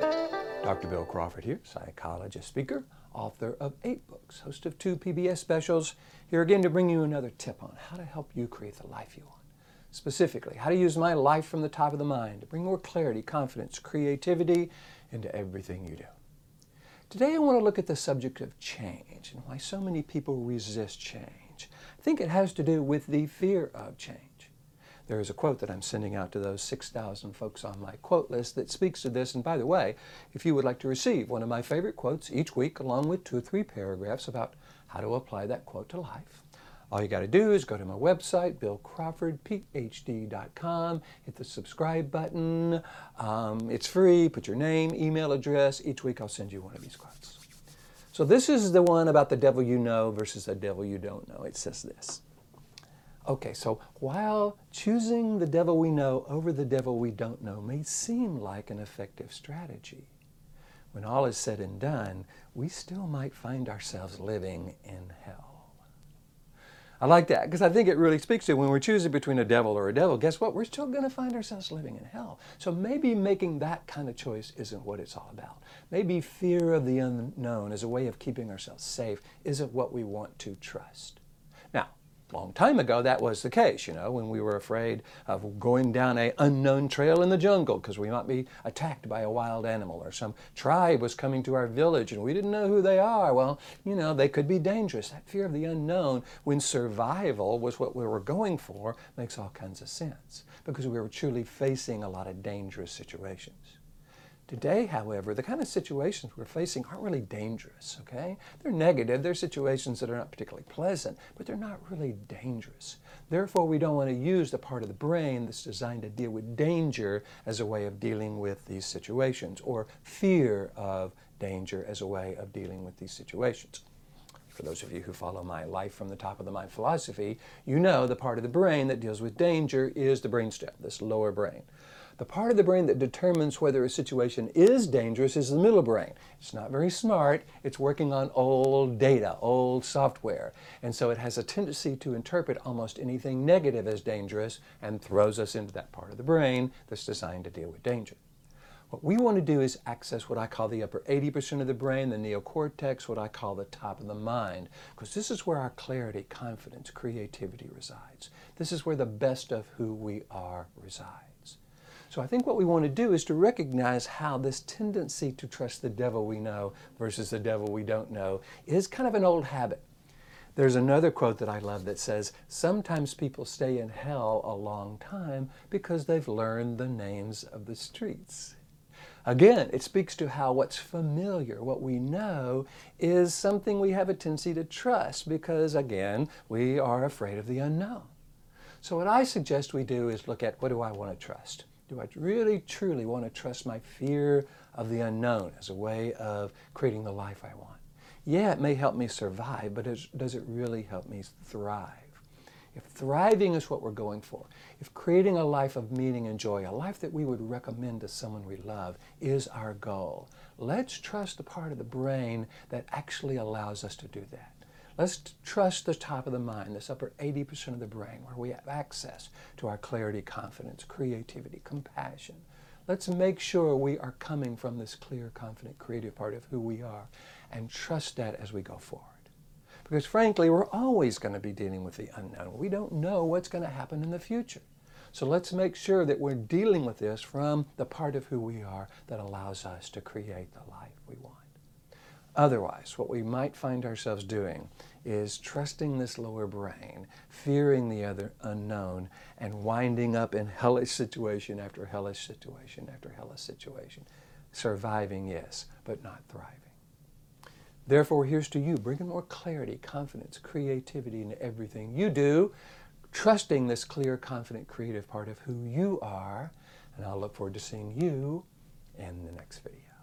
Dr. Bill Crawford here, psychologist, speaker, author of eight books, host of two PBS specials, here again to bring you another tip on how to help you create the life you want. Specifically, how to use my life from the top of the mind to bring more clarity, confidence, creativity into everything you do. Today I want to look at the subject of change and why so many people resist change. I think it has to do with the fear of change. There is a quote that I'm sending out to those 6,000 folks on my quote list that speaks to this. And by the way, if you would like to receive one of my favorite quotes each week, along with two or three paragraphs about how to apply that quote to life, all you got to do is go to my website, billcrawfordphd.com, hit the subscribe button. Um, it's free. Put your name, email address. Each week I'll send you one of these quotes. So this is the one about the devil you know versus the devil you don't know. It says this. Okay, so while choosing the devil we know over the devil we don't know may seem like an effective strategy, when all is said and done, we still might find ourselves living in hell. I like that because I think it really speaks to when we're choosing between a devil or a devil, guess what? We're still going to find ourselves living in hell. So maybe making that kind of choice isn't what it's all about. Maybe fear of the unknown as a way of keeping ourselves safe isn't what we want to trust long time ago that was the case, you know, when we were afraid of going down a unknown trail in the jungle because we might be attacked by a wild animal or some tribe was coming to our village and we didn't know who they are. Well, you know, they could be dangerous. That fear of the unknown when survival was what we were going for makes all kinds of sense because we were truly facing a lot of dangerous situations. Today, however, the kind of situations we're facing aren't really dangerous, okay? They're negative. They're situations that are not particularly pleasant, but they're not really dangerous. Therefore, we don't want to use the part of the brain that's designed to deal with danger as a way of dealing with these situations, or fear of danger as a way of dealing with these situations. For those of you who follow my life from the top of the mind philosophy, you know the part of the brain that deals with danger is the brainstem, this lower brain. The part of the brain that determines whether a situation is dangerous is the middle brain. It's not very smart. It's working on old data, old software. And so it has a tendency to interpret almost anything negative as dangerous and throws us into that part of the brain that's designed to deal with danger. What we want to do is access what I call the upper 80% of the brain, the neocortex, what I call the top of the mind, because this is where our clarity, confidence, creativity resides. This is where the best of who we are resides. So I think what we want to do is to recognize how this tendency to trust the devil we know versus the devil we don't know is kind of an old habit. There's another quote that I love that says, Sometimes people stay in hell a long time because they've learned the names of the streets. Again, it speaks to how what's familiar, what we know, is something we have a tendency to trust because, again, we are afraid of the unknown. So, what I suggest we do is look at what do I want to trust? Do I really, truly want to trust my fear of the unknown as a way of creating the life I want? Yeah, it may help me survive, but does it really help me thrive? If thriving is what we're going for, if creating a life of meaning and joy, a life that we would recommend to someone we love, is our goal, let's trust the part of the brain that actually allows us to do that. Let's trust the top of the mind, this upper 80% of the brain, where we have access to our clarity, confidence, creativity, compassion. Let's make sure we are coming from this clear, confident, creative part of who we are and trust that as we go forward. Because frankly, we're always going to be dealing with the unknown. We don't know what's going to happen in the future. So let's make sure that we're dealing with this from the part of who we are that allows us to create the life we want. Otherwise, what we might find ourselves doing is trusting this lower brain, fearing the other unknown, and winding up in hellish situation after hellish situation after hellish situation. Surviving, yes, but not thriving. Therefore, here's to you, bringing more clarity, confidence, creativity into everything you do, trusting this clear, confident, creative part of who you are. And I'll look forward to seeing you in the next video.